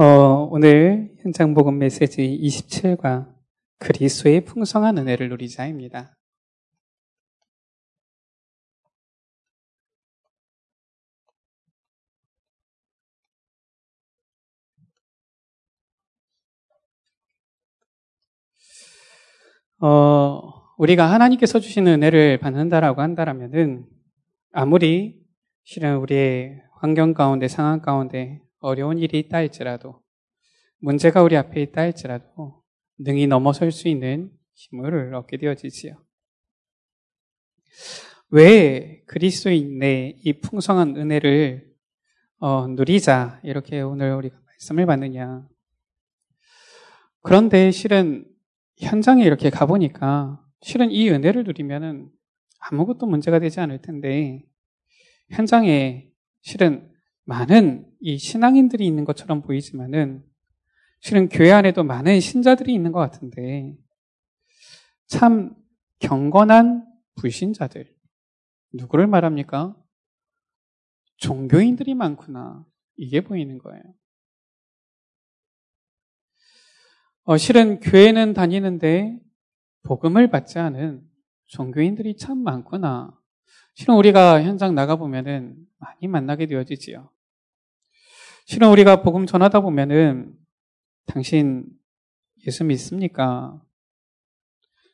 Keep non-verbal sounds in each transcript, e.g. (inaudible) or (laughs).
어, 오늘 현장 복음 메시지 27과 그리스도의 풍성한 은혜를 누리자입니다. 어, 우리가 하나님께서 주시는 은혜를 받는다라고 한다라면은 아무리 실은 우리의 환경 가운데 상황 가운데 어려운 일이 있다 할지라도 문제가 우리 앞에 있다 할지라도 능히 넘어설 수 있는 힘을 얻게 되어지지요. 왜 그리스도인의 이 풍성한 은혜를 어, 누리자 이렇게 오늘 우리가 말씀을 받느냐? 그런데 실은 현장에 이렇게 가보니까 실은 이 은혜를 누리면은 아무것도 문제가 되지 않을 텐데 현장에 실은 많은 이 신앙인들이 있는 것처럼 보이지만은 실은 교회 안에도 많은 신자들이 있는 것 같은데 참 경건한 불신자들 누구를 말합니까? 종교인들이 많구나 이게 보이는 거예요. 어, 실은 교회는 다니는데 복음을 받지 않은 종교인들이 참 많구나. 실은 우리가 현장 나가보면은 많이 만나게 되어지지요. 실은 우리가 복음 전하다 보면은 당신 예수 믿습니까?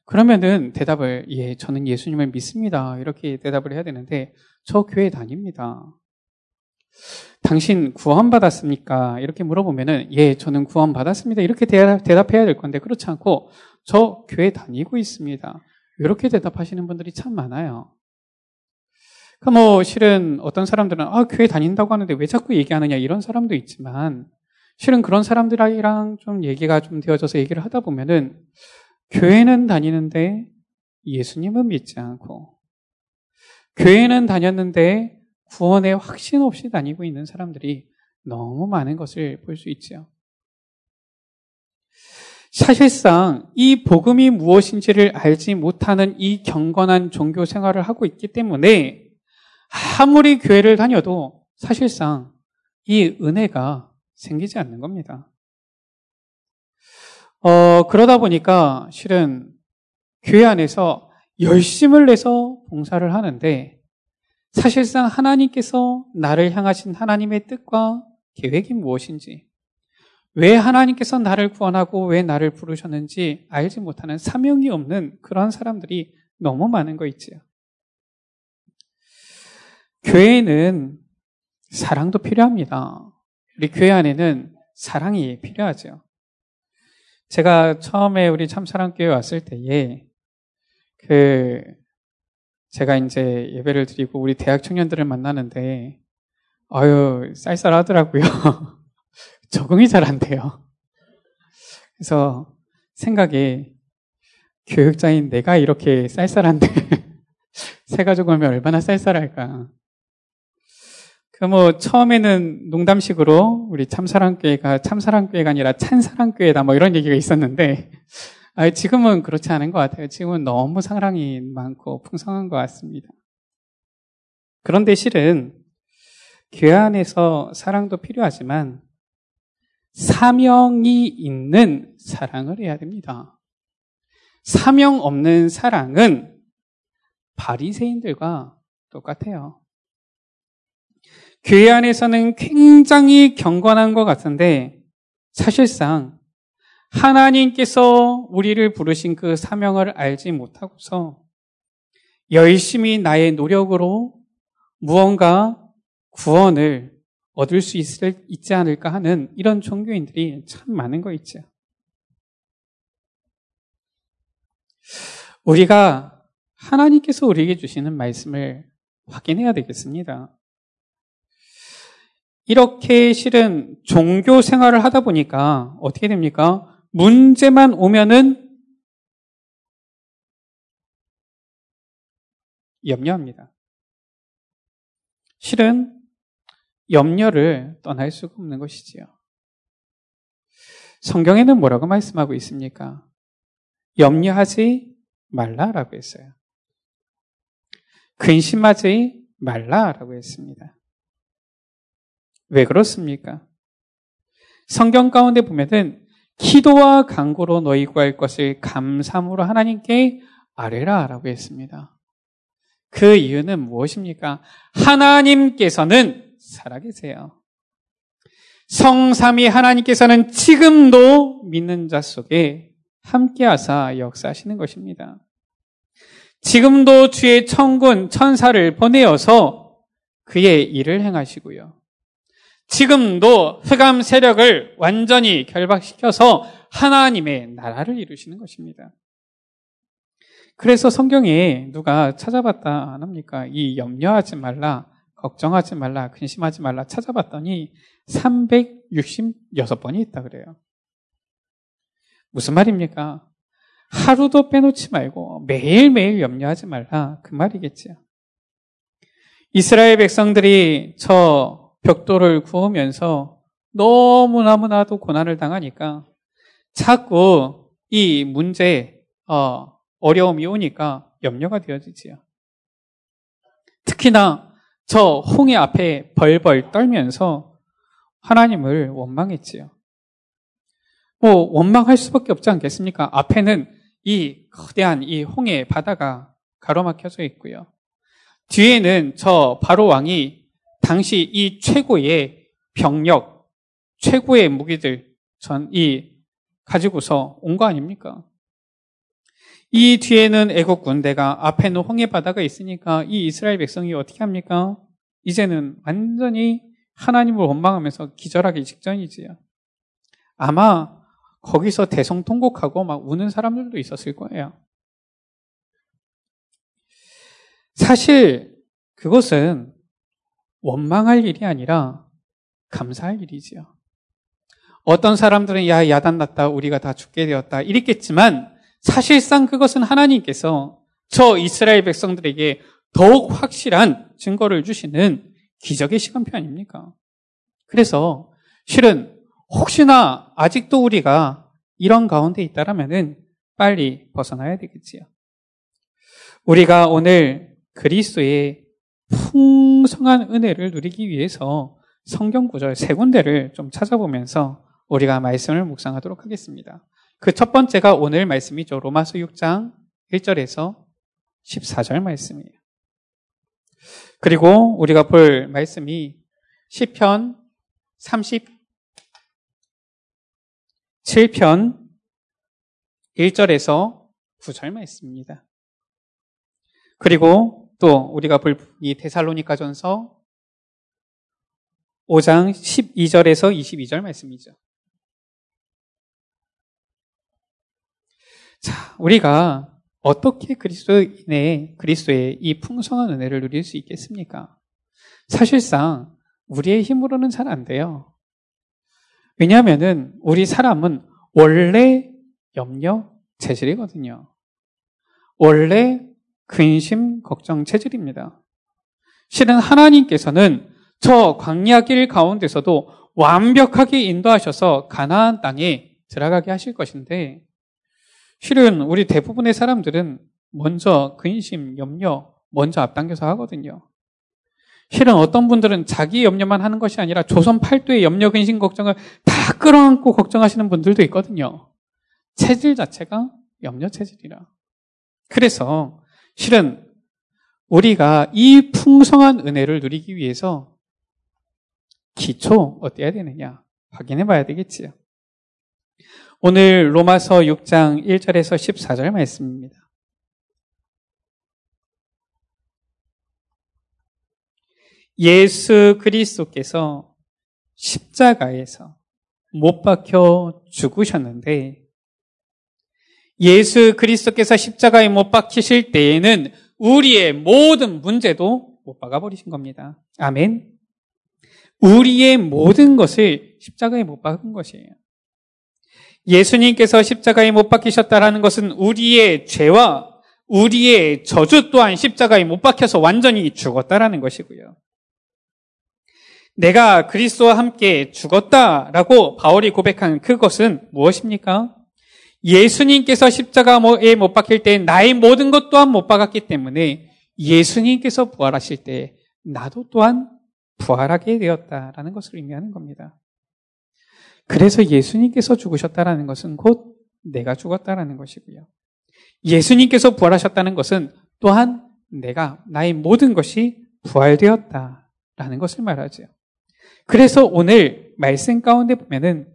그러면은 대답을 예, 저는 예수님을 믿습니다. 이렇게 대답을 해야 되는데 저 교회 다닙니다. 당신 구원 받았습니까? 이렇게 물어보면은 예, 저는 구원 받았습니다. 이렇게 대답, 대답해야 될 건데 그렇지 않고 저 교회 다니고 있습니다. 이렇게 대답하시는 분들이 참 많아요. 그뭐 실은 어떤 사람들은 아 교회 다닌다고 하는데 왜 자꾸 얘기하느냐 이런 사람도 있지만 실은 그런 사람들이랑 좀 얘기가 좀 되어져서 얘기를 하다 보면은 교회는 다니는데 예수님은 믿지 않고 교회는 다녔는데 구원에 확신 없이 다니고 있는 사람들이 너무 많은 것을 볼 수 있죠. 사실상 이 복음이 무엇인지를 알지 못하는 이 경건한 종교 생활을 하고 있기 때문에 아무리 교회를 다녀도 사실상 이 은혜가 생기지 않는 겁니다. 어, 그러다 보니까 실은 교회 안에서 열심을 내서 봉사를 하는데 사실상 하나님께서 나를 향하신 하나님의 뜻과 계획이 무엇인지 왜 하나님께서 나를 구원하고 왜 나를 부르셨는지 알지 못하는 사명이 없는 그런 사람들이 너무 많은 거 있지요. 교회에는 사랑도 필요합니다. 우리 교회 안에는 사랑이 필요하죠. 제가 처음에 우리 참사랑교회 왔을 때에 그 제가 이제 예배를 드리고 우리 대학 청년들을 만나는데 아유 쌀쌀하더라고요. (laughs) 적응이 잘 안 돼요. 그래서 생각에 교육자인 내가 이렇게 쌀쌀한데 (laughs) 새 가족 오면 얼마나 쌀쌀할까. 그 뭐 처음에는 농담식으로 우리 참사랑교회가 참사랑교회가 아니라 찬사랑교회다 뭐 이런 얘기가 있었는데 아, 지금은 그렇지 않은 것 같아요. 지금은 너무 사랑이 많고 풍성한 것 같습니다. 그런데 실은 교회 안에서 사랑도 필요하지만 사명이 있는 사랑을 해야 됩니다. 사명 없는 사랑은 바리새인들과 똑같아요. 교회 안에서는 굉장히 경건한 것 같은데 사실상 하나님께서 우리를 부르신 그 사명을 알지 못하고서 열심히 나의 노력으로 무언가 구원을 얻을 수 있을, 있지 않을까 하는 이런 종교인들이 참 많은 거 있죠. 우리가 하나님께서 우리에게 주시는 말씀을 확인해야 되겠습니다. 이렇게 실은 종교 생활을 하다 보니까 어떻게 됩니까? 문제만 오면은 염려합니다. 실은 염려를 떠날 수가 없는 것이지요. 성경에는 뭐라고 말씀하고 있습니까? 염려하지 말라라고 했어요. 근심하지 말라라고 했습니다. 왜 그렇습니까? 성경 가운데 보면은 기도와 간구로 너희 구할 것을 감사함으로 하나님께 아뢰라 라고 했습니다. 그 이유는 무엇입니까? 하나님께서는 살아계세요. 성삼위 하나님께서는 지금도 믿는 자 속에 함께하사 역사하시는 것입니다. 지금도 주의 천군 천사를 보내어서 그의 일을 행하시고요. 지금도 흑암 세력을 완전히 결박시켜서 하나님의 나라를 이루시는 것입니다. 그래서 성경에 누가 찾아봤다 안 합니까? 이 염려하지 말라, 걱정하지 말라, 근심하지 말라 찾아봤더니 366번이 있다 그래요. 무슨 말입니까? 하루도 빼놓지 말고 매일매일 염려하지 말라. 그 말이겠지요. 이스라엘 백성들이 저 벽돌을 구우면서 너무너무나도 고난을 당하니까 자꾸 이 문제, 어, 어려움이 오니까 염려가 되어지지요. 특히나 저 홍해 앞에 벌벌 떨면서 하나님을 원망했지요. 뭐 원망할 수밖에 없지 않겠습니까? 앞에는 이 거대한 이 홍해 바다가 가로막혀져 있고요. 뒤에는 저 바로 왕이 당시 이 최고의 병력, 최고의 무기들 전 이 가지고서 온 거 아닙니까? 이 뒤에는 애국 군대가 앞에는 홍해 바다가 있으니까 이 이스라엘 백성이 어떻게 합니까? 이제는 완전히 하나님을 원망하면서 기절하기 직전이지요. 아마 거기서 대성통곡하고 막 우는 사람들도 있었을 거예요. 사실 그것은 원망할 일이 아니라 감사할 일이지요. 어떤 사람들은 야 야단 났다 우리가 다 죽게 되었다 이랬겠지만 사실상 그것은 하나님께서 저 이스라엘 백성들에게 더욱 확실한 증거를 주시는 기적의 시간표 아닙니까? 그래서 실은 혹시나 아직도 우리가 이런 가운데 있다라면은 빨리 벗어나야 되겠지요. 우리가 오늘 그리스도의 풍성한 은혜를 누리기 위해서 성경 구절 세 군데를 좀 찾아보면서 우리가 말씀을 묵상하도록 하겠습니다. 그 첫 번째가 오늘 말씀이죠. 로마서 6장 1절에서 14절 말씀이에요. 그리고 우리가 볼 말씀이 시편 37편 1절에서 9절 말씀입니다. 그리고 또 우리가 볼 이 데살로니가전서 5장 12절에서 22절 말씀이죠. 자, 우리가 어떻게 그리스도인의 그리스도의 이 풍성한 은혜를 누릴 수 있겠습니까? 사실상 우리의 힘으로는 잘 안 돼요. 왜냐하면은 우리 사람은 원래 염려 체질이거든요. 원래 근심 걱정 체질입니다. 실은 하나님께서는 저 광야길 가운데서도 완벽하게 인도하셔서 가나안 땅에 들어가게 하실 것인데 실은 우리 대부분의 사람들은 먼저 근심, 염려 먼저 앞당겨서 하거든요. 실은 어떤 분들은 자기 염려만 하는 것이 아니라 조선 팔도의 염려, 근심, 걱정을 다 끌어안고 걱정하시는 분들도 있거든요. 체질 자체가 염려 체질이라. 그래서 실은 우리가 이 풍성한 은혜를 누리기 위해서 기초 어때야 되느냐 확인해 봐야 되겠지요. 오늘 로마서 6장 1절에서 14절 말씀입니다. 예수 그리스도께서 십자가에서 못 박혀 죽으셨는데 예수 그리스도께서 십자가에 못 박히실 때에는 우리의 모든 문제도 못 박아 버리신 겁니다. 아멘. 우리의 모든 것을 십자가에 못 박은 것이에요. 예수님께서 십자가에 못 박히셨다라는 것은 우리의 죄와 우리의 저주 또한 십자가에 못 박혀서 완전히 죽었다라는 것이고요. 내가 그리스도와 함께 죽었다라고 바울이 고백한 그것은 무엇입니까? 예수님께서 십자가에 못 박힐 때 나의 모든 것 또한 못 박았기 때문에 예수님께서 부활하실 때 나도 또한 부활하게 되었다라는 것을 의미하는 겁니다. 그래서 예수님께서 죽으셨다라는 것은 곧 내가 죽었다라는 것이고요. 예수님께서 부활하셨다는 것은 또한 내가 나의 모든 것이 부활되었다라는 것을 말하죠. 그래서 오늘 말씀 가운데 보면은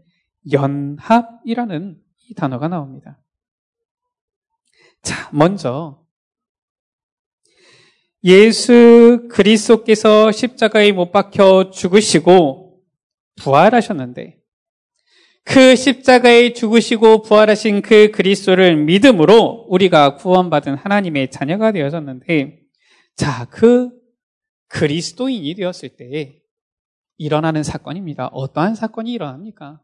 연합이라는 이 단어가 나옵니다. 자, 먼저 예수 그리스도께서 십자가에 못 박혀 죽으시고 부활하셨는데 그 십자가에 죽으시고 부활하신 그 그리스도를 믿음으로 우리가 구원받은 하나님의 자녀가 되어졌는데 자, 그 그리스도인이 되었을 때 일어나는 사건입니다. 어떠한 사건이 일어납니까?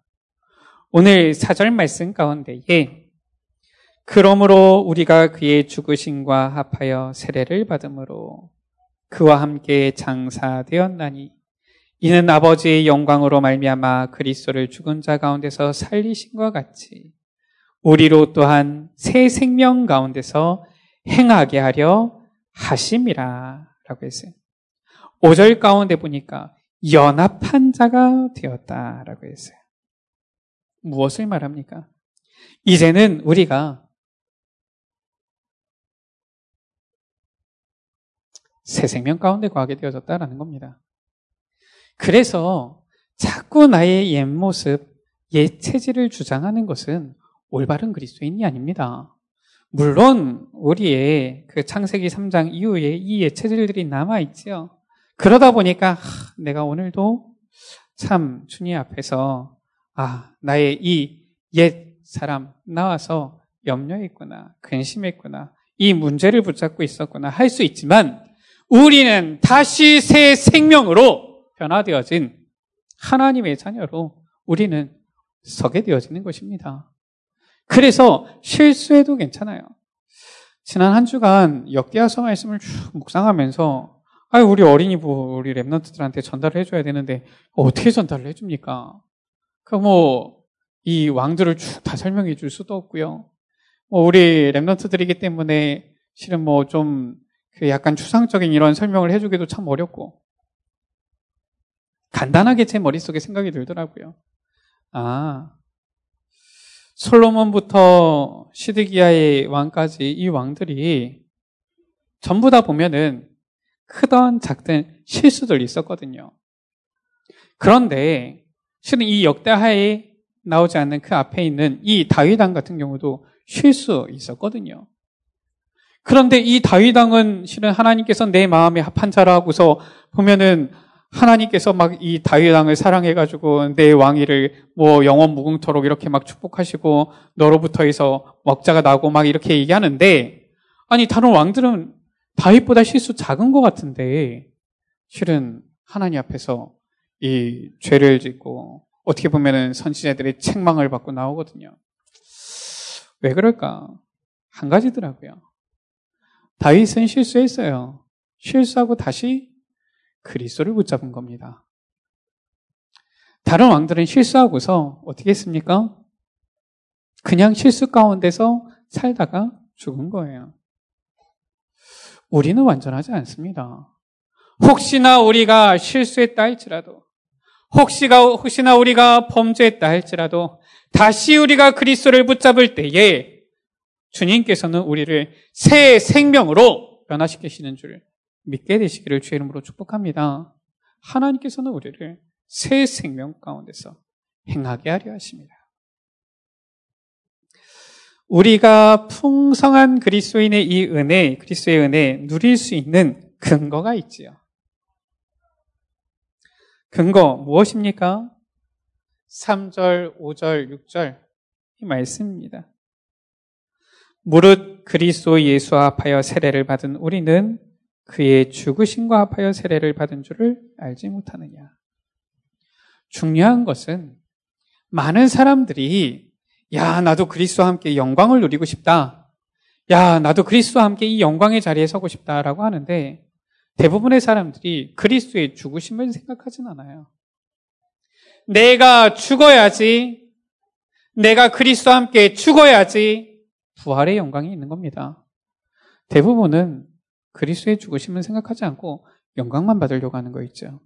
오늘 사절 말씀 가운데에 그러므로 우리가 그의 죽으심과 합하여 세례를 받음으로 그와 함께 장사되었나니 이는 아버지의 영광으로 말미암아 그리스도를 죽은 자 가운데서 살리신과 같이 우리로 또한 새 생명 가운데서 행하게 하려 하심이라 라고 했어요. 5절 가운데 보니까 연합한 자가 되었다 라고 했어요. 무엇을 말합니까? 이제는 우리가 새 생명 가운데 거하게 되어졌다라는 겁니다. 그래서 자꾸 나의 옛 모습, 옛 체질을 주장하는 것은 올바른 그리스도인이 아닙니다. 물론 우리의 그 창세기 3장 이후에 이옛 체질들이 남아 있지요. 그러다 보니까 하, 내가 오늘도 참 주님 앞에서 아 나의 이 옛 사람 나와서 염려했구나 근심했구나 이 문제를 붙잡고 있었구나 할 수 있지만 우리는 다시 새 생명으로 변화되어진 하나님의 자녀로 우리는 서게 되어지는 것입니다. 그래서 실수해도 괜찮아요. 지난 한 주간 역대하서 말씀을 쭉 묵상하면서 아 우리 어린이부 우리 랩런트들한테 전달을 해줘야 되는데 어떻게 전달을 해줍니까? 그 뭐 이 왕들을 쭉 다 설명해 줄 수도 없고요. 뭐 우리 랩런트들이기 때문에 실은 뭐 좀 그 약간 추상적인 이런 설명을 해주기도 참 어렵고 간단하게 제 머릿속에 생각이 들더라고요. 아, 솔로몬부터 시드기야의 왕까지 이 왕들이 전부 다 보면은 크던 작든 실수들이 있었거든요. 그런데 실은 이 역대하에 나오지 않는 그 앞에 있는 이 다윗왕 같은 경우도 실수 있었거든요. 그런데 이 다윗왕은 실은 하나님께서 내 마음에 합한 자라고서 보면은 하나님께서 막 이 다윗왕을 사랑해가지고 내 왕위를 뭐 영원 무궁토록 이렇게 막 축복하시고 너로부터 해서 먹자가 나고 막 이렇게 얘기하는데 아니 다른 왕들은 다윗보다 실수 작은 것 같은데 실은 하나님 앞에서 이 죄를 짓고 어떻게 보면은 선지자들의 책망을 받고 나오거든요. 왜 그럴까? 한 가지더라고요. 다윗은 실수했어요. 실수하고 다시 그리스도를 붙잡은 겁니다. 다른 왕들은 실수하고서 어떻게 했습니까? 그냥 실수 가운데서 살다가 죽은 거예요. 우리는 완전하지 않습니다. 혹시나 우리가 실수했다 할지라도, 혹시가, 혹시나 우리가 범죄했다 할지라도, 다시 우리가 그리스도를 붙잡을 때에 주님께서는 우리를 새 생명으로 변화시키시는 줄 믿게 되시기를 주의 이름으로 축복합니다. 하나님께서는 우리를 새 생명 가운데서 행하게 하려 하십니다. 우리가 풍성한 그리스도인의 이 은혜, 그리스도의 은혜 누릴 수 있는 근거가 있지요. 근거 무엇입니까? 3절, 5절, 6절 이 말씀입니다. 무릇 그리스도 예수와 합하여 세례를 받은 우리는 그의 죽으심과 합하여 세례를 받은 줄을 알지 못하느냐. 중요한 것은 많은 사람들이 야 나도 그리스도와 함께 영광을 누리고 싶다. 야 나도 그리스도와 함께 이 영광의 자리에 서고 싶다라고 하는데 대부분의 사람들이 그리스도의 죽으심을 생각하진 않아요. 내가 죽어야지. 내가 그리스도와 함께 죽어야지. 부활의 영광이 있는 겁니다. 대부분은 그리스도의 죽으심을 생각하지 않고 영광만 받으려고 하는 거 있죠.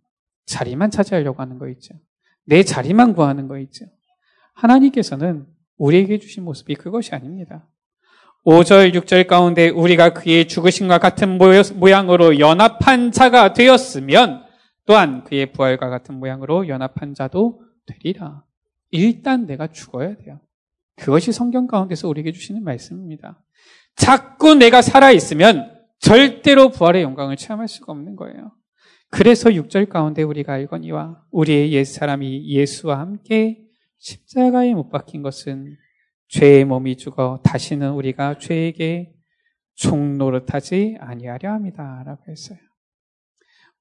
자리만 차지하려고 하는 거 있죠. 내 자리만 구하는 거 있죠. 하나님께서는 우리에게 주신 모습이 그것이 아닙니다. 5절, 6절 가운데 우리가 그의 죽으심과 같은 모양으로 연합한 자가 되었으면 또한 그의 부활과 같은 모양으로 연합한 자도 되리라. 일단 내가 죽어야 돼요. 그것이 성경 가운데서 우리에게 주시는 말씀입니다. 자꾸 내가 살아있으면 절대로 부활의 영광을 체험할 수가 없는 거예요. 그래서 6절 가운데 우리가 알거니와 우리의 옛 사람이 예수와 함께 십자가에 못 박힌 것은 죄의 몸이 죽어 다시는 우리가 죄에게 종노릇하지 아니하려 합니다. 라고 했어요.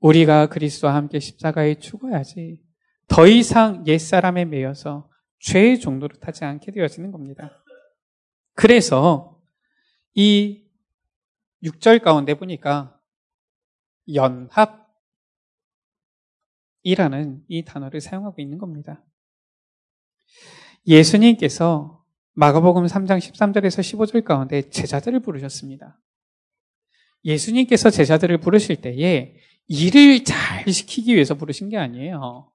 우리가 그리스도와 함께 십자가에 죽어야지 더 이상 옛사람에 매여서 죄의 종노릇하지 않게 되어지는 겁니다. 그래서 이 6절 가운데 보니까 연합이라는 이 단어를 사용하고 있는 겁니다. 예수님께서 마가복음 3장 13절에서 15절 가운데 제자들을 부르셨습니다. 예수님께서 제자들을 부르실 때에 일을 잘 시키기 위해서 부르신 게 아니에요.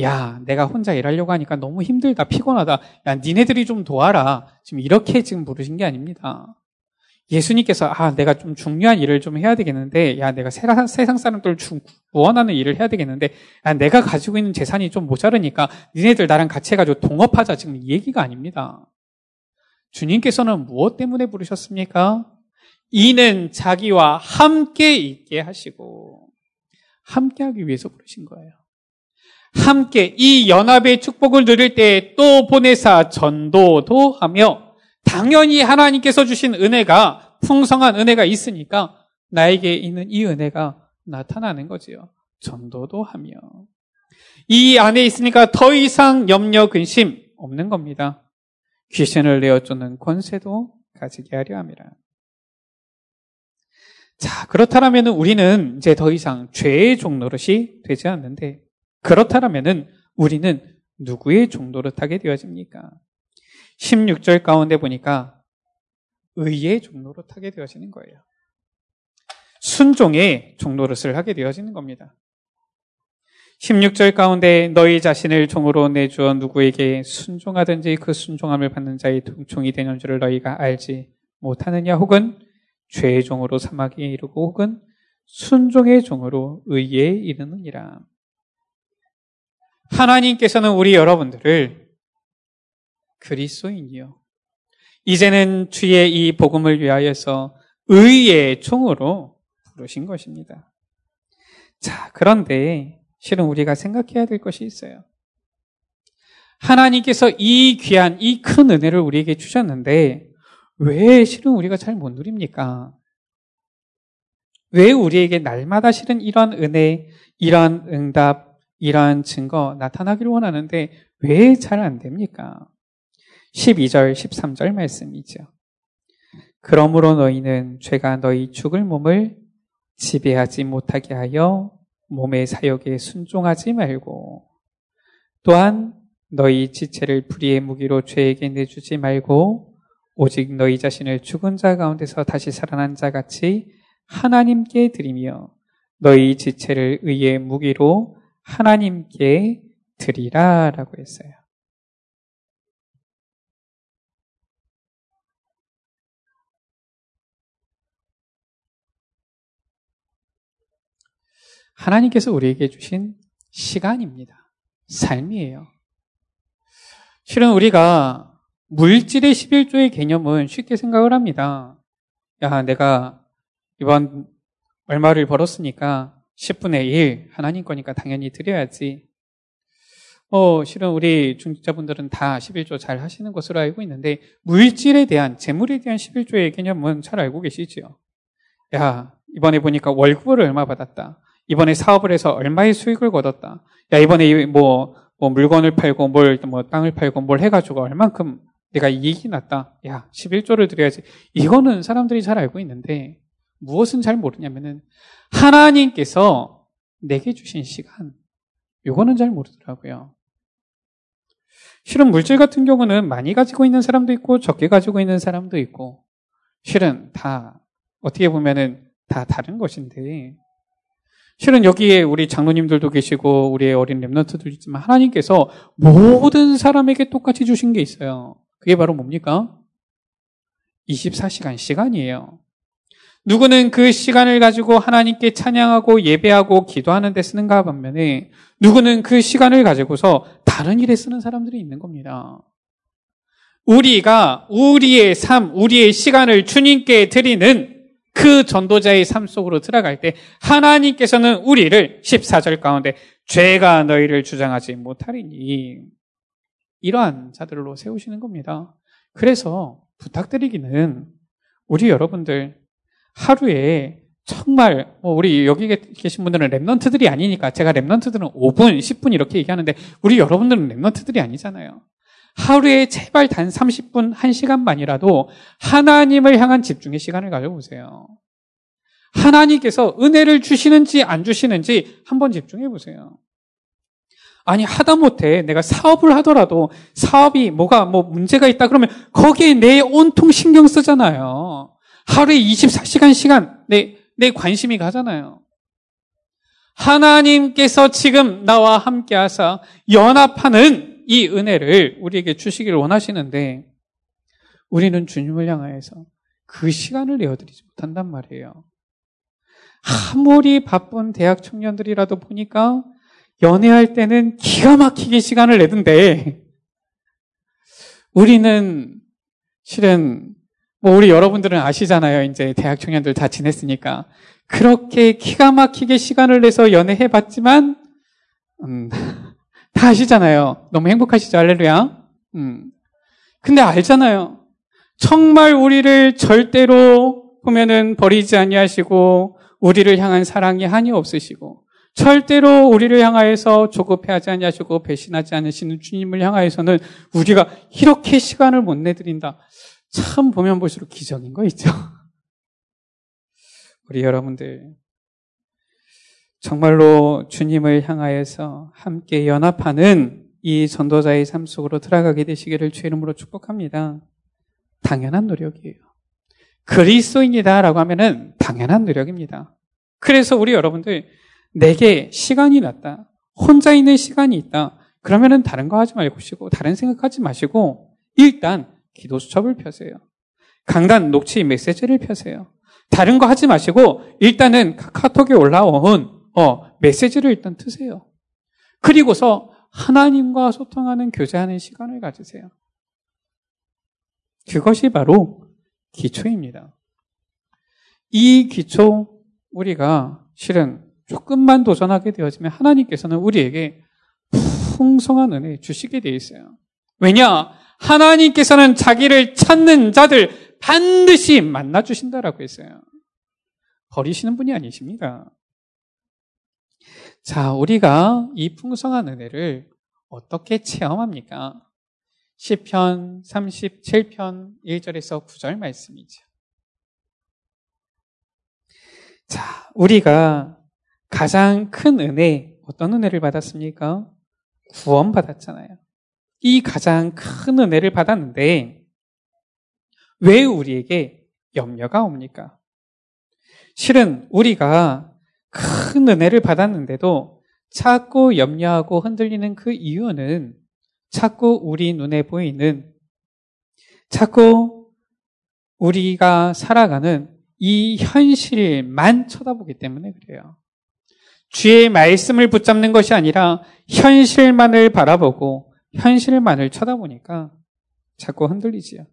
야, 내가 혼자 일하려고 하니까 너무 힘들다, 피곤하다. 야, 니네들이 좀 도와라. 지금 이렇게 지금 부르신 게 아닙니다. 예수님께서 아 내가 좀 중요한 일을 좀 해야 되겠는데 야 내가 세상, 세상 사람들 구원하는 일을 해야 되겠는데 야 내가 가지고 있는 재산이 좀 모자르니까 니네들 나랑 같이 해가지고 동업하자 지금 이 얘기가 아닙니다. 주님께서는 무엇 때문에 부르셨습니까? 이는 자기와 함께 있게 하시고 함께 하기 위해서 부르신 거예요. 함께 이 연합의 축복을 누릴 때 또 보내사 전도도 하며 당연히 하나님께서 주신 은혜가 풍성한 은혜가 있으니까 나에게 있는 이 은혜가 나타나는 거지요. 전도도 하며. 이 안에 있으니까 더 이상 염려 근심 없는 겁니다. 귀신을 내어 쫓는 권세도 가지게 하려 함이라. 자, 그렇다면 우리는 이제 더 이상 죄의 종노릇이 되지 않는데, 그렇다면 우리는 누구의 종노릇 하게 되어집니까? 16절 가운데 보니까 의의 종로로 타게 되어지는 거예요. 순종의 종로릇을 하게 되어지는 겁니다. 16절 가운데 너희 자신을 종으로 내주어 누구에게 순종하든지 그 순종함을 받는 자의 종이 되는 줄을 너희가 알지 못하느냐 혹은 죄의 종으로 사막에 이르고 혹은 순종의 종으로 의에 이르느니라. 하나님께서는 우리 여러분들을 그리스도인이요. 이제는 주의 이 복음을 위하여서 의의 종으로 부르신 것입니다. 자, 그런데 실은 우리가 생각해야 될 것이 있어요. 하나님께서 이 귀한, 이 큰 은혜를 우리에게 주셨는데, 왜 실은 우리가 잘 못 누립니까? 왜 우리에게 날마다 실은 이런 은혜, 이런 응답, 이런 증거 나타나기를 원하는데, 왜 잘 안 됩니까? 12절, 13절 말씀이죠. 그러므로 너희는 죄가 너희 죽을 몸을 지배하지 못하게 하여 몸의 사역에 순종하지 말고 또한 너희 지체를 불의의 무기로 죄에게 내주지 말고 오직 너희 자신을 죽은 자 가운데서 다시 살아난 자 같이 하나님께 드리며 너희 지체를 의의 무기로 하나님께 드리라 라고 했어요. 하나님께서 우리에게 주신 시간입니다. 삶이에요. 실은 우리가 물질의 11조의 개념은 쉽게 생각을 합니다. 야, 내가 이번 얼마를 벌었으니까 10분의 1 하나님 거니까 당연히 드려야지. 어, 실은 우리 중직자분들은 다 11조 잘 하시는 것으로 알고 있는데 물질에 대한 재물에 대한 11조의 개념은 잘 알고 계시지요. 야, 이번에 보니까 월급을 얼마 받았다. 이번에 사업을 해서 얼마의 수익을 거뒀다. 야, 이번에 뭐, 뭐 물건을 팔고 뭘, 뭐 땅을 팔고 뭘 해가지고 얼만큼 내가 이익이 났다. 야, 11조를 드려야지. 이거는 사람들이 잘 알고 있는데 무엇은 잘 모르냐면은 하나님께서 내게 주신 시간, 요거는 잘 모르더라고요. 실은 물질 같은 경우는 많이 가지고 있는 사람도 있고 적게 가지고 있는 사람도 있고 실은 다 어떻게 보면은 다 다른 것인데 실은 여기에 우리 장로님들도 계시고 우리의 어린 랩런트도 있지만 하나님께서 모든 사람에게 똑같이 주신 게 있어요. 그게 바로 뭡니까? 24시간 시간이에요. 누구는 그 시간을 가지고 하나님께 찬양하고 예배하고 기도하는 데 쓰는가 반면에 누구는 그 시간을 가지고서 다른 일에 쓰는 사람들이 있는 겁니다. 우리가 우리의 삶, 우리의 시간을 주님께 드리는 그 전도자의 삶 속으로 들어갈 때 하나님께서는 우리를 14절 가운데 죄가 너희를 주장하지 못하리니 이러한 자들로 세우시는 겁니다. 그래서 부탁드리기는 우리 여러분들 하루에 정말 뭐 우리 여기 계신 분들은 랩런트들이 아니니까 제가 랩런트들은 5분, 10분 이렇게 얘기하는데 우리 여러분들은 랩런트들이 아니잖아요. 하루에 제발 단 30분, 1시간만이라도 하나님을 향한 집중의 시간을 가져보세요. 하나님께서 은혜를 주시는지 안 주시는지 한번 집중해 보세요. 아니 하다못해 내가 사업을 하더라도 사업이 뭐가 뭐 문제가 있다 그러면 거기에 내 온통 신경 쓰잖아요. 하루에 24시간 시간 내, 내 관심이 가잖아요. 하나님께서 지금 나와 함께 하사 연합하는 이 은혜를 우리에게 주시기를 원하시는데 우리는 주님을 향하여서 그 시간을 내어드리지 못한단 말이에요. 아무리 바쁜 대학 청년들이라도 보니까 연애할 때는 기가 막히게 시간을 내던데 우리는 실은 뭐 우리 여러분들은 아시잖아요. 이제 대학 청년들 다 지냈으니까 그렇게 기가 막히게 시간을 내서 연애해 봤지만 음, 다 아시잖아요. 너무 행복하시죠, 할렐루야. 음. 근데 알잖아요. 정말 우리를 절대로 보면은 버리지 아니하시고 우리를 향한 사랑이 한이 없으시고 절대로 우리를 향하여서 조급해하지 아니하시고 배신하지 않으시는 주님을 향하여서는 우리가 이렇게 시간을 못 내드린다. 참 보면 볼수록 기적인 거 있죠. (laughs) 우리 여러분들 정말로 주님을 향하여서 함께 연합하는 이 전도자의 삶 속으로 들어가게 되시기를 주 이름으로 축복합니다. 당연한 노력이에요. 그리스도인이다라고 하면은 당연한 노력입니다. 그래서 우리 여러분들 내게 시간이 났다. 혼자 있는 시간이 있다. 그러면은 다른 거 하지 말고 다른 생각하지 마시고 일단 기도 수첩을 펴세요. 강단 녹취 메시지를 펴세요. 다른 거 하지 마시고 일단은 카카오톡에 올라온 어, 메시지를 일단 트세요. 그리고서 하나님과 소통하는 교제하는 시간을 가지세요. 그것이 바로 기초입니다. 이 기초 우리가 실은 조금만 도전하게 되어지면 하나님께서는 우리에게 풍성한 은혜 주시게 되어 있어요. 왜냐? 하나님께서는 자기를 찾는 자들 반드시 만나 주신다라고 했어요. 버리시는 분이 아니십니다. 자, 우리가 이 풍성한 은혜를 어떻게 체험합니까? 시편 37편 1절에서 9절 말씀이죠. 자, 우리가 가장 큰 은혜, 어떤 은혜를 받았습니까? 구원 받았잖아요. 이 가장 큰 은혜를 받았는데, 왜 우리에게 염려가 옵니까? 실은 우리가 큰 은혜를 받았는데도 자꾸 염려하고 흔들리는 그 이유는 자꾸 우리 눈에 보이는 자꾸 우리가 살아가는 이 현실만 쳐다보기 때문에 그래요. 주의 말씀을 붙잡는 것이 아니라 현실만을 바라보고 현실만을 쳐다보니까 자꾸 흔들리지요.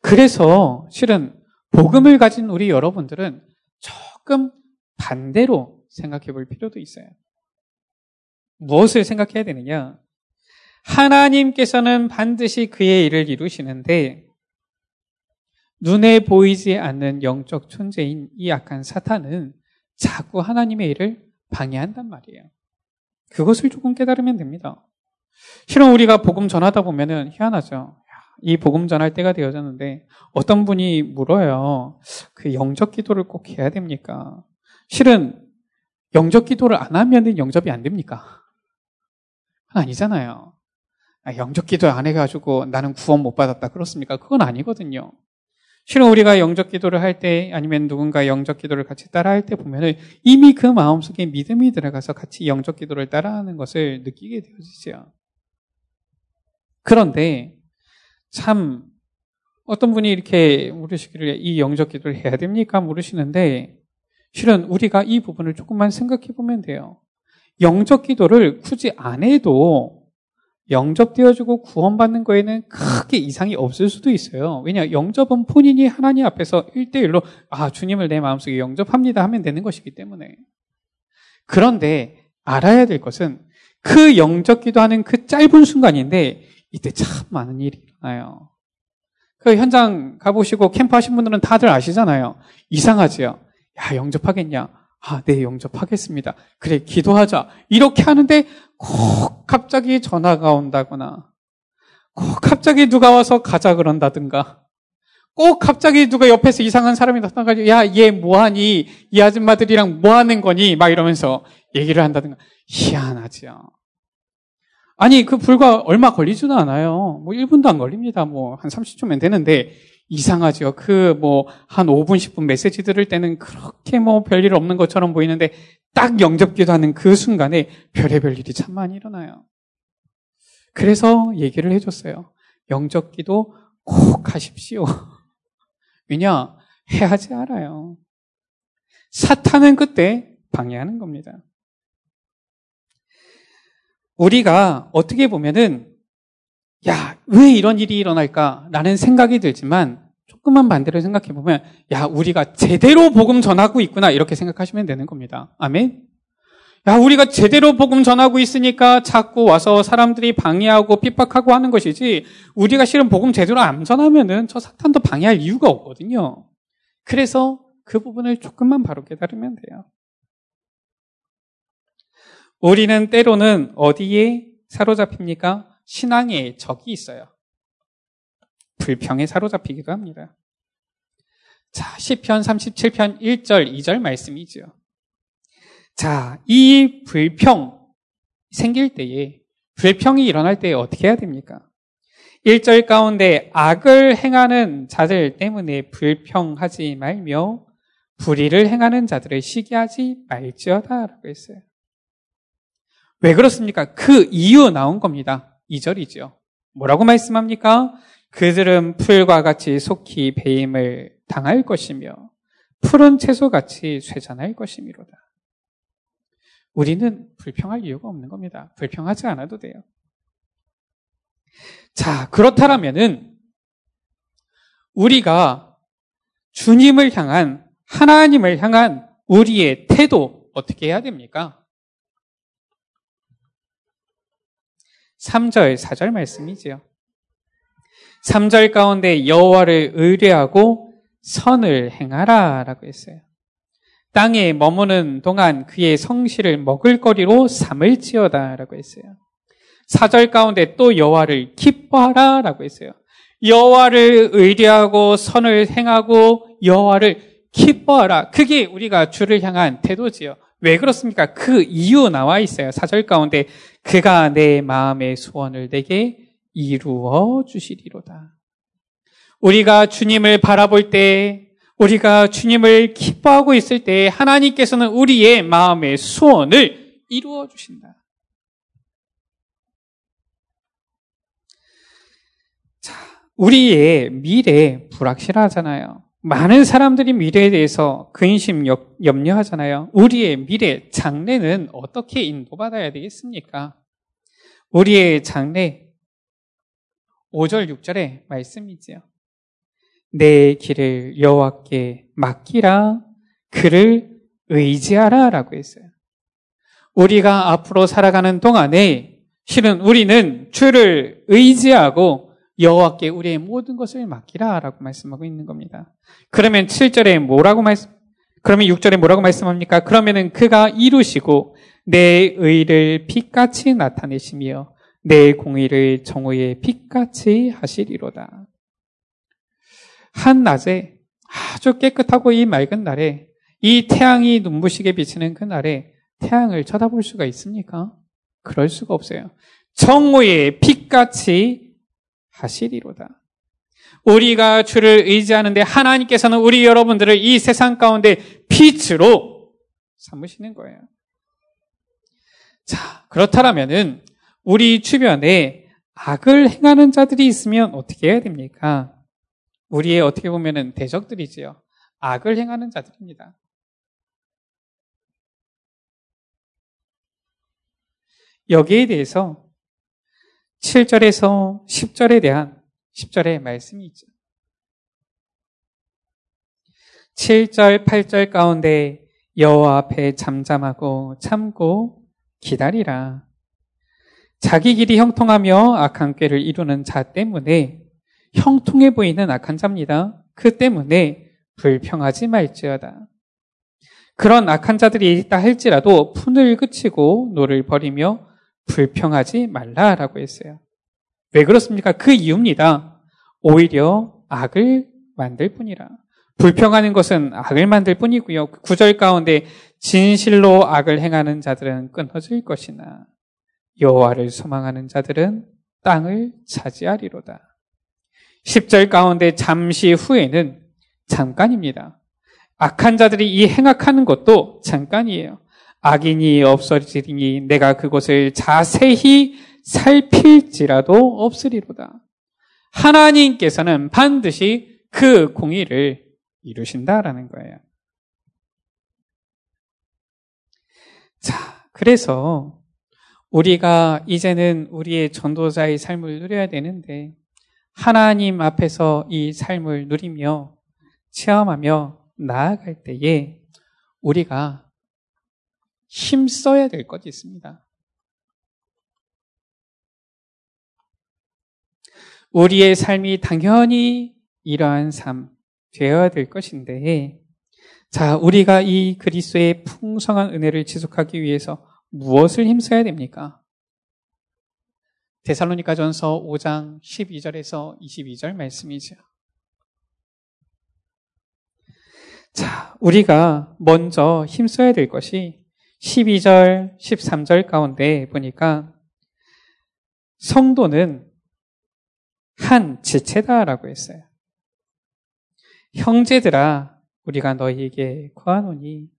그래서 실은 복음을 가진 우리 여러분들은 조금 반대로 생각해 볼 필요도 있어요. 무엇을 생각해야 되느냐? 하나님께서는 반드시 그의 일을 이루시는데 눈에 보이지 않는 영적 존재인 이 약한 사탄은 자꾸 하나님의 일을 방해한단 말이에요. 그것을 조금 깨달으면 됩니다. 실은 우리가 복음 전하다 보면은 희한하죠. 이 복음 전할 때가 되어졌는데 어떤 분이 물어요. 그 영적 기도를 꼭 해야 됩니까? 실은 영적 기도를 안 하면 영접이 안 됩니까? 아니잖아요. 아, 영적 기도 안 해가지고 나는 구원 못 받았다. 그렇습니까? 그건 아니거든요. 실은 우리가 영적 기도를 할 때 아니면 누군가 영적 기도를 같이 따라 할 때 보면은 이미 그 마음속에 믿음이 들어가서 같이 영적 기도를 따라하는 것을 느끼게 되어지죠. 그런데 참 어떤 분이 이렇게 물으시기를 이 영적 기도를 해야 됩니까? 물으시는데 실은 우리가 이 부분을 조금만 생각해 보면 돼요. 영적 기도를 굳이 안 해도 영접되어주고 구원받는 거에는 크게 이상이 없을 수도 있어요. 왜냐, 영접은 본인이 하나님 앞에서 1대1로, 아, 주님을 내 마음속에 영접합니다 하면 되는 것이기 때문에. 그런데 알아야 될 것은 그 영접 기도하는 그 짧은 순간인데, 이때 참 많은 일이 일어나요. 그 현장 가보시고 캠프 하신 분들은 다들 아시잖아요. 이상하지요? 야, 영접하겠냐? 아, 네, 영접하겠습니다. 그래, 기도하자. 이렇게 하는데 꼭 갑자기 전화가 온다거나, 꼭 갑자기 누가 와서 가자 그런다든가, 꼭 갑자기 누가 옆에서 이상한 사람이 나타나가지고, 야, 얘 뭐하니? 이 아줌마들이랑 뭐하는 거니? 막 이러면서 얘기를 한다든가. 희한하지요. 아니, 그 불과 얼마 걸리지도 않아요. 뭐 1분도 안 걸립니다. 뭐 한 30초면 되는데, 이상하죠. 그 뭐 한 5분, 10분 메시지 들을 때는 그렇게 뭐 별일 없는 것처럼 보이는데 딱 영접기도 하는 그 순간에 별의별 일이 참 많이 일어나요. 그래서 얘기를 해줬어요. 영접기도 꼭 하십시오. (laughs) 왜냐? 해야지 알아요. 사탄은 그때 방해하는 겁니다. 우리가 어떻게 보면은 야, 왜 이런 일이 일어날까? 라는 생각이 들지만 조금만 반대로 생각해 보면 야, 우리가 제대로 복음 전하고 있구나. 이렇게 생각하시면 되는 겁니다. 아멘. 야, 우리가 제대로 복음 전하고 있으니까 자꾸 와서 사람들이 방해하고 핍박하고 하는 것이지 우리가 실은 복음 제대로 안 전하면은 저 사탄도 방해할 이유가 없거든요. 그래서 그 부분을 조금만 바로 깨달으면 돼요. 우리는 때로는 어디에 사로잡힙니까? 신앙에 적이 있어요. 불평에 사로잡히기도 합니다. 자, 10편 37편 1절, 2절 말씀이죠. 자, 이 불평 생길 때에, 불평이 일어날 때에 어떻게 해야 됩니까? 1절 가운데 악을 행하는 자들 때문에 불평하지 말며 불의를 행하는 자들을 시기하지 말지어다 라고 했어요. 왜 그렇습니까? 그 이유 나온 겁니다. 2절이죠. 뭐라고 말씀합니까? 그들은 풀과 같이 속히 배임을 당할 것이며 푸른 채소같이 쇠잔할 것이미로다. 우리는 불평할 이유가 없는 겁니다. 불평하지 않아도 돼요. 자, 그렇다면은 우리가 주님을 향한 하나님을 향한 우리의 태도 어떻게 해야 됩니까? 3절, 4절 말씀이지요. 3절 가운데 여호와를 의뢰하고 선을 행하라 라고 했어요. 땅에 머무는 동안 그의 성실을 먹을거리로 삼을지어다 라고 했어요. 4절 가운데 또 여호와를 기뻐하라 라고 했어요. 여호와를 의뢰하고 선을 행하고 여호와를 기뻐하라. 그게 우리가 주를 향한 태도지요. 왜 그렇습니까? 그 이유 나와 있어요. 4절 가운데 그가 내 마음의 소원을 내게 이루어 주시리로다. 우리가 주님을 바라볼 때, 우리가 주님을 기뻐하고 있을 때 하나님께서는 우리의 마음의 소원을 이루어 주신다. 자, 우리의 미래 불확실하잖아요. 많은 사람들이 미래에 대해서 근심 염려하잖아요. 우리의 미래 장래는 어떻게 인도받아야 되겠습니까? 우리의 장래 5절 6절의 말씀이지요. 내 길을 여호와께 맡기라 그를 의지하라 라고 했어요. 우리가 앞으로 살아가는 동안에 실은 우리는 주를 의지하고 여호와께 우리의 모든 것을 맡기라라고 말씀하고 있는 겁니다. 그러면 7절에 뭐라고 말씀 그러면 6절에 뭐라고 말씀합니까? 그러면은 그가 이루시고 내 의를 빛같이 나타내시며 내 공의를 정오의 빛같이 하시리로다. 한 낮에 아주 깨끗하고 이 맑은 날에 이 태양이 눈부시게 비치는 그 날에 태양을 쳐다볼 수가 있습니까? 그럴 수가 없어요. 정오의 빛같이 하시리로다. 우리가 주를 의지하는데 하나님께서는 우리 여러분들을 이 세상 가운데 빛으로 삼으시는 거예요. 자, 그렇다면은 우리 주변에 악을 행하는 자들이 있으면 어떻게 해야 됩니까? 우리의 어떻게 보면은 대적들이지요. 악을 행하는 자들입니다. 여기에 대해서 7절에서 10절에 대한 10절의 말씀이 있죠. 7절, 8절 가운데 여호와 앞에 잠잠하고 참고 기다리라. 자기 길이 형통하며 악한 꾀를 이루는 자 때문에 형통해 보이는 악한 자입니다. 그 때문에 불평하지 말지어다. 그런 악한 자들이 있다 할지라도 분을 그치고 노를 버리며 불평하지 말라라고 했어요. 왜 그렇습니까? 그 이유입니다. 오히려 악을 만들 뿐이라. 불평하는 것은 악을 만들 뿐이고요. 구절 가운데 진실로 악을 행하는 자들은 끊어질 것이나 여호와를 소망하는 자들은 땅을 차지하리로다. 10절 가운데 잠시 후에는 잠깐입니다. 악한 자들이 이 행악하는 것도 잠깐이에요. 악인이 없어지리니 내가 그곳을 자세히 살필지라도 없으리로다. 하나님께서는 반드시 그 공의를 이루신다라는 거예요. 자, 그래서 우리가 이제는 우리의 전도자의 삶을 누려야 되는데 하나님 앞에서 이 삶을 누리며 체험하며 나아갈 때에 우리가 힘써야 될 것이 있습니다. 우리의 삶이 당연히 이러한 삶 되어야 될 것인데, 자, 우리가 이 그리스도의 풍성한 은혜를 지속하기 위해서 무엇을 힘써야 됩니까? 데살로니가 전서 5장 12절에서 22절 말씀이죠. 자, 우리가 먼저 힘써야 될 것이 12절, 13절 가운데 보니까 성도는 한 지체다라고 했어요. 형제들아, 우리가 너희에게 구하노니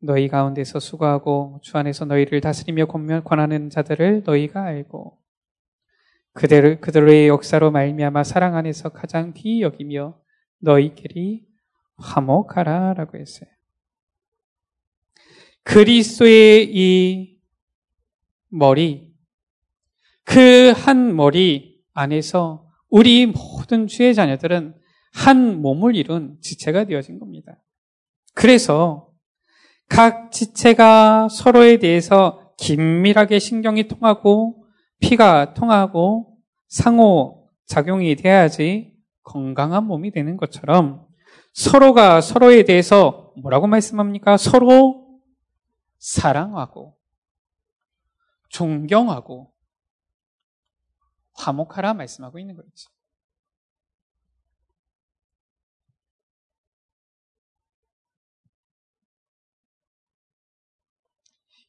너희 가운데서 수고하고 주 안에서 너희를 다스리며 권하는 자들을 너희가 알고 그들 그들의 역사로 말미암아 사랑 안에서 가장 귀히 여기며 너희끼리 화목하라라고 했어요. 그리스도의 이 머리 그 한 머리 안에서 우리 모든 주의 자녀들은 한 몸을 이룬 지체가 되어진 겁니다. 그래서 각 지체가 서로에 대해서 긴밀하게 신경이 통하고 피가 통하고 상호 작용이 돼야지 건강한 몸이 되는 것처럼 서로가 서로에 대해서 뭐라고 말씀합니까? 서로 사랑하고 존경하고 화목하라 말씀하고 있는 거죠.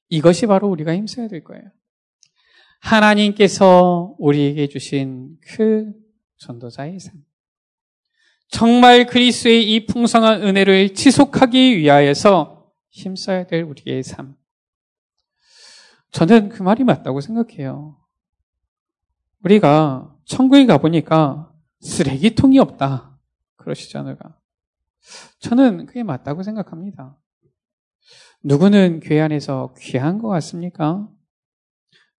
이것이 바로 우리가 힘써야 될 거예요. 하나님께서 우리에게 주신 그 전도자의 삶. 정말 그리스의 이 풍성한 은혜를 지속하기 위하여서 힘써야 될 우리의 삶. 저는 그 말이 맞다고 생각해요. 우리가 천국에 가보니까 쓰레기통이 없다. 그러시잖아요. 저는 그게 맞다고 생각합니다. 누구는 교회 안에서 귀한 것 같습니까?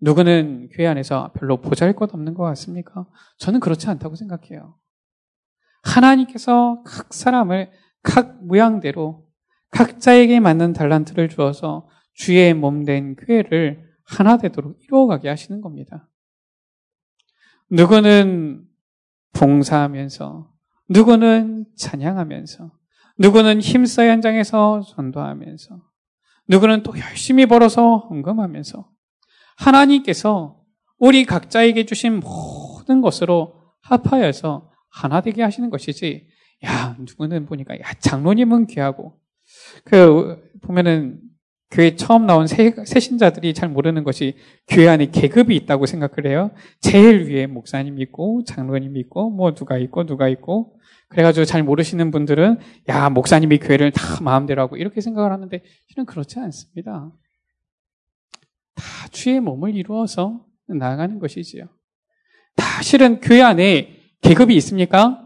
누구는 교회 안에서 별로 보잘 것 없는 것 같습니까? 저는 그렇지 않다고 생각해요. 하나님께서 각 사람을 각 모양대로 각자에게 맞는 달란트를 주어서 주의 몸 된 교회를 하나 되도록 이루어가게 하시는 겁니다. 누구는 봉사하면서, 누구는 찬양하면서, 누구는 힘써 현장에서 전도하면서, 누구는 또 열심히 벌어서 헌금하면서 하나님께서 우리 각자에게 주신 모든 것으로 합하여서 하나 되게 하시는 것이지. 야, 누구는 보니까 야, 장로님은 귀하고 그 보면은 교회 처음 나온 새, 신자들이 잘 모르는 것이 교회 안에 계급이 있다고 생각을 해요. 제일 위에 목사님 있고 장로님 있고 뭐 누가 있고 누가 있고 그래가지고 잘 모르시는 분들은 야 목사님이 교회를 다 마음대로 하고 이렇게 생각을 하는데 실은 그렇지 않습니다. 다 주의 몸을 이루어서 나아가는 것이지요. 다 실은 교회 안에 계급이 있습니까?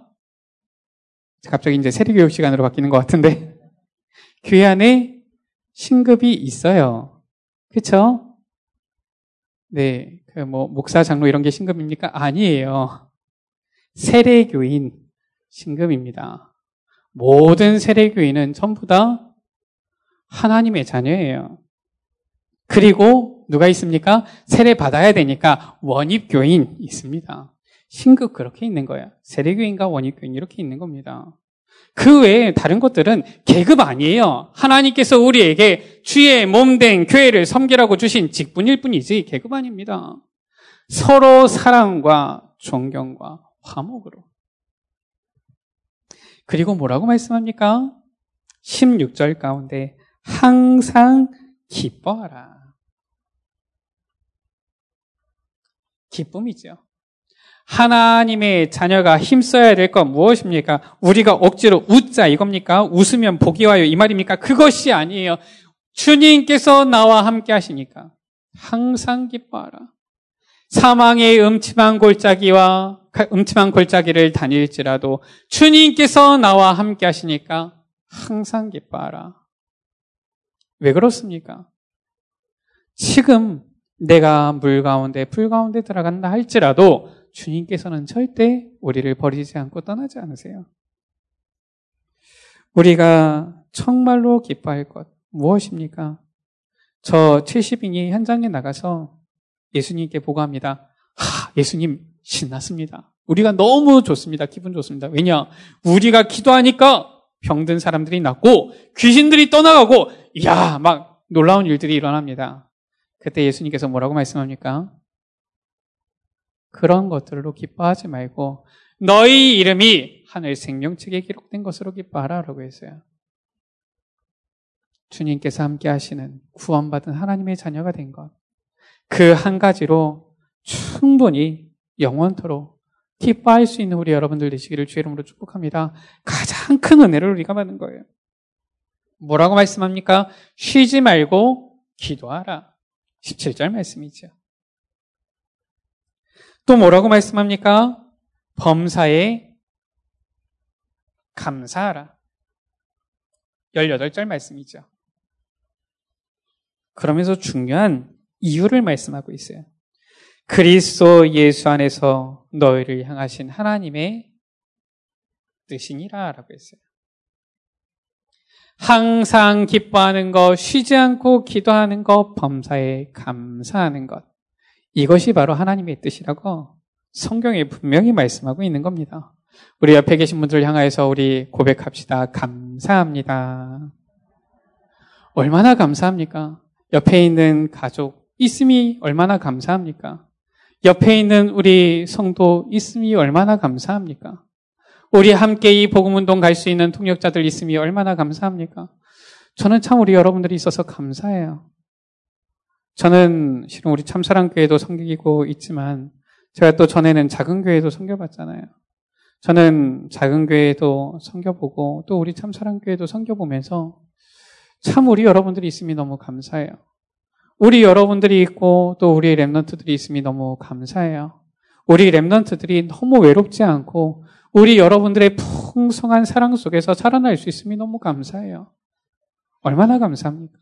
갑자기 이제 세례교육 시간으로 바뀌는 것 같은데 교회 안에 신급이 있어요. 그쵸? 네, 그 뭐 목사 장로 이런 게 신급입니까? 아니에요. 세례교인 신급입니다. 모든 세례교인은 전부 다 하나님의 자녀예요. 그리고 누가 있습니까? 세례 받아야 되니까 원입교인 있습니다. 신급 그렇게 있는 거예요. 세례교인과 원입교인 이렇게 있는 겁니다. 그 외에 다른 것들은 계급 아니에요. 하나님께서 우리에게 주의 몸된 교회를 섬기라고 주신 직분일 뿐이지 계급 아닙니다. 서로 사랑과 존경과 화목으로. 그리고 뭐라고 말씀합니까? 16절 가운데 항상 기뻐하라. 기쁨이죠. 하나님의 자녀가 힘써야 될 건 무엇입니까? 우리가 억지로 웃자 이겁니까? 웃으면 복이 와요 이 말입니까? 그것이 아니에요. 주님께서 나와 함께 하시니까 항상 기뻐하라. 사망의 음침한 골짜기와 음침한 골짜기를 다닐지라도 주님께서 나와 함께 하시니까 항상 기뻐하라. 왜 그렇습니까? 지금 내가 물 가운데, 불 가운데 들어간다 할지라도 주님께서는 절대 우리를 버리지 않고 떠나지 않으세요. 우리가 정말로 기뻐할 것 무엇입니까? 저 70인이 현장에 나가서 예수님께 보고합니다. 하, 예수님 신났습니다. 우리가 너무 좋습니다. 기분 좋습니다. 왜냐? 우리가 기도하니까 병든 사람들이 낫고 귀신들이 떠나가고 이야 막 놀라운 일들이 일어납니다. 그때 예수님께서 뭐라고 말씀합니까? 그런 것들로 기뻐하지 말고 너희 이름이 하늘 생명책에 기록된 것으로 기뻐하라라고 했어요. 주님께서 함께 하시는 구원받은 하나님의 자녀가 된 것. 그 한 가지로 충분히 영원토록 기뻐할 수 있는 우리 여러분들 되시기를 주의 이름으로 축복합니다. 가장 큰 은혜를 우리가 받는 거예요. 뭐라고 말씀합니까? 쉬지 말고 기도하라. 17절 말씀이죠. 또 뭐라고 말씀합니까? 범사에 감사하라. 18절 말씀이죠. 그러면서 중요한 이유를 말씀하고 있어요. 그리스도 예수 안에서 너희를 향하신 하나님의 뜻이니라 라고 했어요. 항상 기뻐하는 것, 쉬지 않고 기도하는 것, 범사에 감사하는 것. 이것이 바로 하나님의 뜻이라고 성경에 분명히 말씀하고 있는 겁니다. 우리 옆에 계신 분들 향하여서 우리 고백합시다. 감사합니다. 얼마나 감사합니까? 옆에 있는 가족 있음이 얼마나 감사합니까? 옆에 있는 우리 성도 있음이 얼마나 감사합니까? 우리 함께 이 복음운동 갈 수 있는 통역자들 있음이 얼마나 감사합니까? 저는 참 우리 여러분들이 있어서 감사해요. 저는 실은 우리 참사랑교회도 섬기고 있지만 제가 또 전에는 작은 교회도 섬겨봤잖아요. 저는 작은 교회도 섬겨보고 또 우리 참사랑교회도 섬겨보면서 참 우리 여러분들이 있음이 너무 감사해요. 우리 여러분들이 있고 또 우리 랩런트들이 있음이 너무 감사해요. 우리 랩런트들이 너무 외롭지 않고 우리 여러분들의 풍성한 사랑 속에서 살아날 수 있음이 너무 감사해요. 얼마나 감사합니까?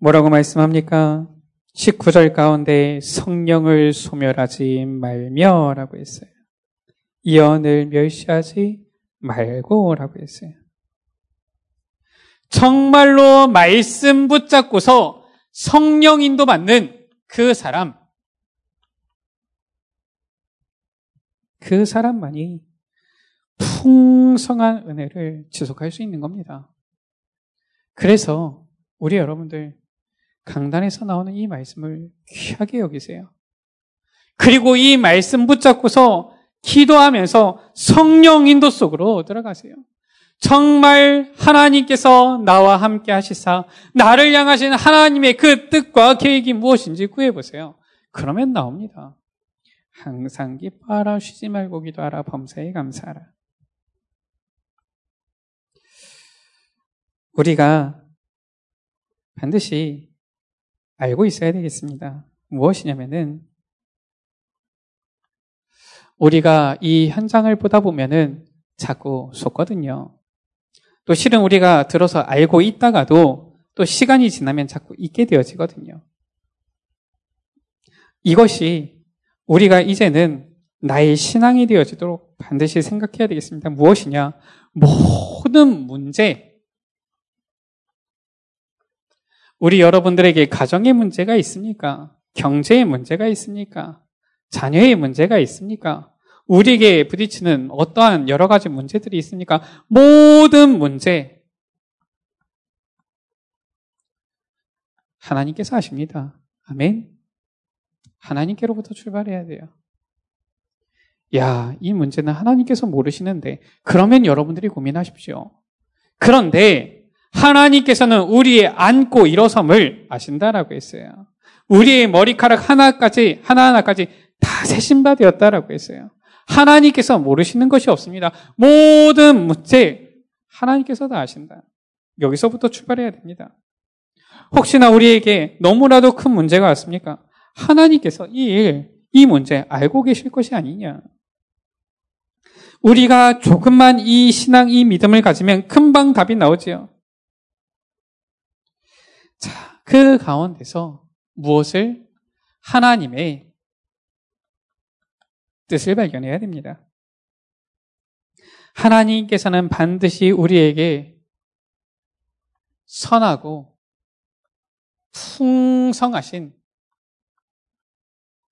뭐라고 말씀합니까? 19절 가운데 성령을 소멸하지 말며 라고 했어요. 이언을 멸시하지 말고 라고 했어요. 정말로 말씀 붙잡고서 성령 인도 받는 그 사람, 그 사람만이 풍성한 은혜를 지속할 수 있는 겁니다. 그래서 우리 여러분들 강단에서 나오는 이 말씀을 귀하게 여기세요. 그리고 이 말씀 붙잡고서 기도하면서 성령 인도 속으로 들어가세요. 정말 하나님께서 나와 함께 하시사 나를 향하신 하나님의 그 뜻과 계획이 무엇인지 구해보세요. 그러면 나옵니다. 항상 기뻐하라 쉬지 말고 기도하라 범사에 감사하라. 우리가 반드시 알고 있어야 되겠습니다. 무엇이냐면은 우리가 이 현장을 보다 보면은 자꾸 속거든요. 또 실은 우리가 들어서 알고 있다가도 또 시간이 지나면 자꾸 잊게 되어지거든요. 이것이 우리가 이제는 나의 신앙이 되어지도록 반드시 생각해야 되겠습니다. 무엇이냐? 모든 문제, 우리 여러분들에게 가정의 문제가 있습니까? 경제의 문제가 있습니까? 자녀의 문제가 있습니까? 우리에게 부딪히는 어떠한 여러 가지 문제들이 있습니까? 모든 문제. 하나님께서 하십니다. 아멘. 하나님께로부터 출발해야 돼요. 야, 이 문제는 하나님께서 모르시는데, 그러면 여러분들이 고민하십시오. 그런데, 하나님께서는 우리의 안고 일어섬을 아신다라고 했어요. 우리의 머리카락 하나까지, 하나하나까지 다 세신 바 되었다라고 했어요. 하나님께서 모르시는 것이 없습니다. 모든 문제, 하나님께서 다 아신다. 여기서부터 출발해야 됩니다. 혹시나 우리에게 너무나도 큰 문제가 왔습니까? 하나님께서 이 일, 이 문제 알고 계실 것이 아니냐. 우리가 조금만 이 신앙, 이 믿음을 가지면 금방 답이 나오지요. 자, 그 가운데서 무엇을 하나님의 뜻을 발견해야 됩니다. 하나님께서는 반드시 우리에게 선하고 풍성하신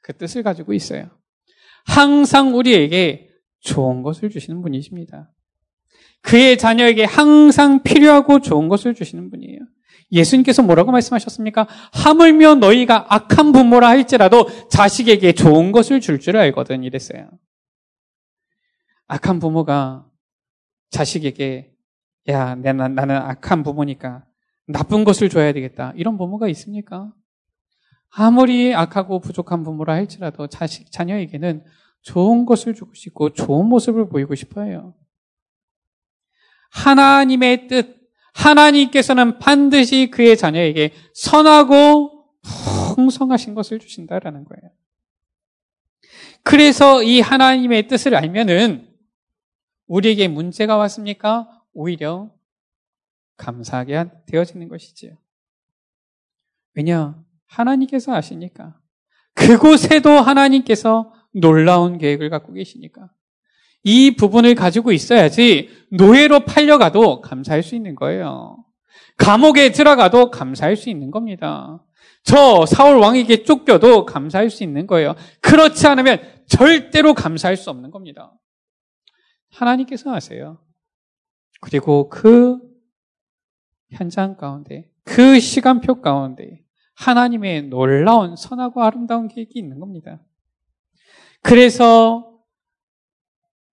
그 뜻을 가지고 있어요. 항상 우리에게 좋은 것을 주시는 분이십니다. 그의 자녀에게 항상 필요하고 좋은 것을 주시는 분이에요. 예수님께서 뭐라고 말씀하셨습니까? 하물며 너희가 악한 부모라 할지라도 자식에게 좋은 것을 줄줄 줄 알거든 이랬어요. 악한 부모가 자식에게 야, 나는 악한 부모니까 나쁜 것을 줘야 되겠다. 이런 부모가 있습니까? 아무리 악하고 부족한 부모라 할지라도 자식, 자녀에게는 좋은 것을 주고 싶고 좋은 모습을 보이고 싶어요. 하나님의 뜻, 하나님께서는 반드시 그의 자녀에게 선하고 풍성하신 것을 주신다라는 거예요. 그래서 이 하나님의 뜻을 알면은 우리에게 문제가 왔습니까? 오히려 감사하게 되어지는 것이지요. 왜냐? 하나님께서 아시니까. 그곳에도 하나님께서 놀라운 계획을 갖고 계시니까. 이 부분을 가지고 있어야지 노예로 팔려가도 감사할 수 있는 거예요. 감옥에 들어가도 감사할 수 있는 겁니다. 저 사울 왕에게 쫓겨도 감사할 수 있는 거예요. 그렇지 않으면 절대로 감사할 수 없는 겁니다. 하나님께서 아세요. 그리고 그 현장 가운데, 그 시간표 가운데 하나님의 놀라운 선하고 아름다운 계획이 있는 겁니다. 그래서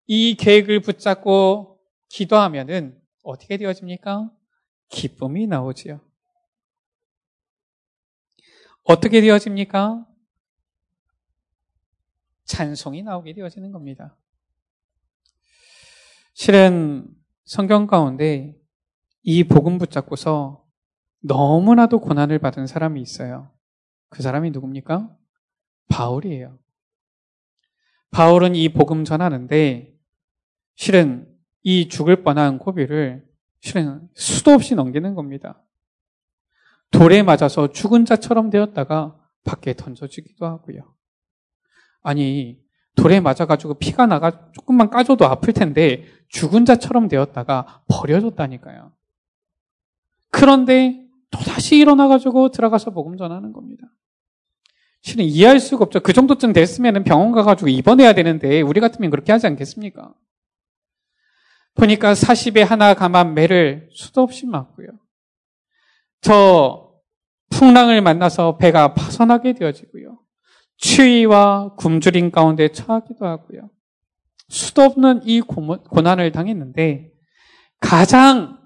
이 계획을 붙잡고 기도하면은 어떻게 되어집니까? 기쁨이 나오지요. 어떻게 되어집니까? 찬송이 나오게 되어지는 겁니다. 실은 성경 가운데 이 복음 붙잡고서 너무나도 고난을 받은 사람이 있어요. 그 사람이 누굽니까? 바울이에요. 바울은 이 복음 전하는데 실은 이 죽을 뻔한 고비를 실은 수도 없이 넘기는 겁니다. 돌에 맞아서 죽은 자처럼 되었다가 밖에 던져지기도 하고요. 아니, 돌에 맞아가지고 피가 나가 조금만 까줘도 아플 텐데 죽은 자처럼 되었다가 버려졌다니까요. 그런데 또다시 일어나가지고 들어가서 복음 전하는 겁니다. 실은 이해할 수가 없죠. 그 정도쯤 됐으면 병원 가가지고 입원해야 되는데 우리 같으면 그렇게 하지 않겠습니까? 보니까 40에 하나 감한 매를 수도 없이 맞고요. 저 풍랑을 만나서 배가 파손하게 되어지고요. 추위와 굶주림 가운데 처하기도 하고요. 수도 없는 이 고난을 당했는데 가장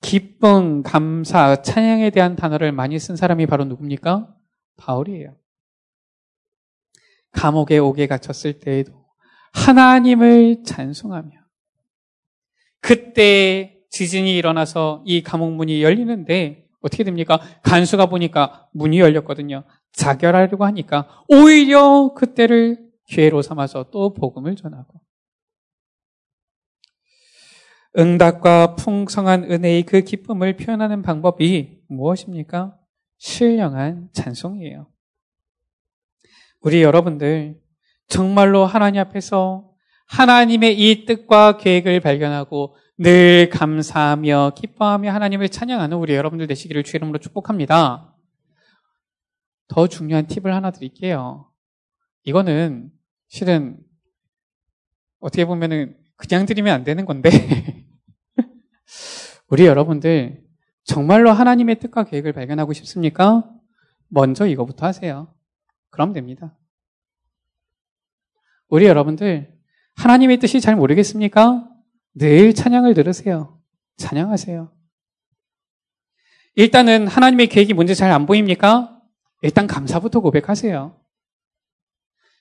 기쁨, 감사, 찬양에 대한 단어를 많이 쓴 사람이 바로 누굽니까? 바울이에요. 감옥에 오게 갇혔을 때에도 하나님을 찬송하며 그때 지진이 일어나서 이 감옥 문이 열리는데 어떻게 됩니까? 간수가 보니까 문이 열렸거든요. 자결하려고 하니까 오히려 그때를 기회로 삼아서 또 복음을 전하고 응답과 풍성한 은혜의 그 기쁨을 표현하는 방법이 무엇입니까? 신령한 찬송이에요. 우리 여러분들 정말로 하나님 앞에서 하나님의 이 뜻과 계획을 발견하고 늘 감사하며 기뻐하며 하나님을 찬양하는 우리 여러분들 되시기를 주 이름으로 축복합니다. 더 중요한 팁을 하나 드릴게요. 이거는 실은 어떻게 보면은 그냥 드리면 안 되는 건데 (laughs) 우리 여러분들 정말로 하나님의 뜻과 계획을 발견하고 싶습니까? 먼저 이거부터 하세요. 그럼 됩니다. 우리 여러분들 하나님의 뜻이 잘 모르겠습니까? 늘 찬양을 들으세요. 찬양하세요. 일단은 하나님의 계획이 뭔지 잘 안 보입니까? 일단 감사부터 고백하세요.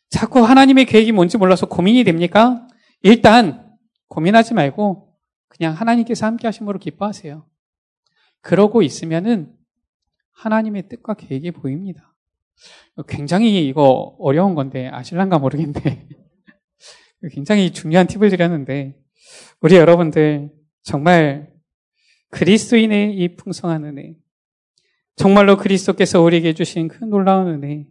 자꾸 하나님의 계획이 뭔지 몰라서 고민이 됩니까? 일단 고민하지 말고 그냥 하나님께서 함께 하심으로 기뻐하세요. 그러고 있으면은 하나님의 뜻과 계획이 보입니다. 굉장히 이거 어려운 건데 아실란가 모르겠는데 (laughs) 굉장히 중요한 팁을 드렸는데 우리 여러분들 정말 그리스도인의 이 풍성한 은혜 정말로 그리스도께서 우리에게 주신 그 놀라운 은혜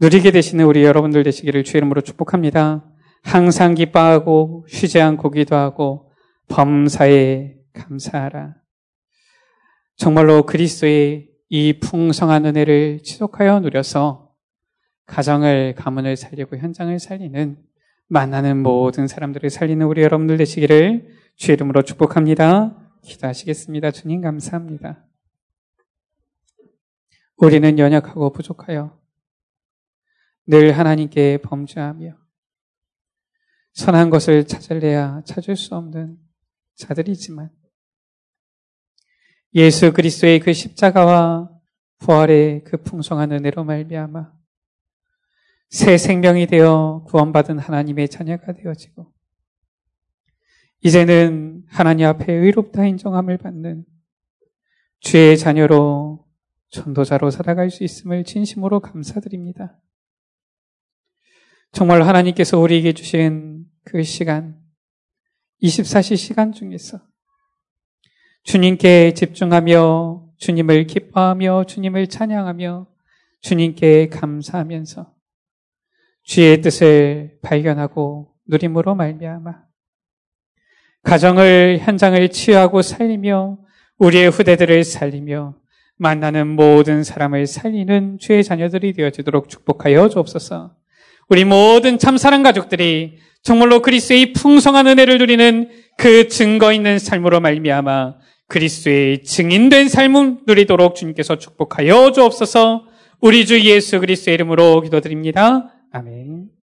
누리게 되시는 우리 여러분들 되시기를 주의 이름으로 축복합니다. 항상 기뻐하고 쉬지 않고 기도하고 범사에 감사하라. 정말로 그리스도의 이 풍성한 은혜를 지속하여 누려서 가정을, 가문을 살리고 현장을 살리는 만나는 모든 사람들을 살리는 우리 여러분들 되시기를 주의 이름으로 축복합니다. 기도하시겠습니다. 주님 감사합니다. 우리는 연약하고 부족하여 늘 하나님께 범죄하며 선한 것을 찾을래야 찾을 수 없는 자들이지만 예수 그리스도의 그 십자가와 부활의 그 풍성한 은혜로 말미암아 새 생명이 되어 구원받은 하나님의 자녀가 되어지고 이제는 하나님 앞에 의롭다 인정함을 받는 주의 자녀로 전도자로 살아갈 수 있음을 진심으로 감사드립니다. 정말 하나님께서 우리에게 주신 그 시간, 24시 시간 중에서 주님께 집중하며 주님을 기뻐하며 주님을 찬양하며 주님께 감사하면서 주의 뜻을 발견하고 누림으로 말미암아 가정을 현장을 치유하고 살리며 우리의 후대들을 살리며 만나는 모든 사람을 살리는 주의 자녀들이 되어지도록 축복하여 주옵소서. 우리 모든 참사랑 가족들이 정말로 그리스의 풍성한 은혜를 누리는 그 증거 있는 삶으로 말미암아 그리스도의 증인된 삶을 누리도록 주님께서 축복하여 주옵소서. 우리 주 예수 그리스도의 이름으로 기도드립니다. 아멘.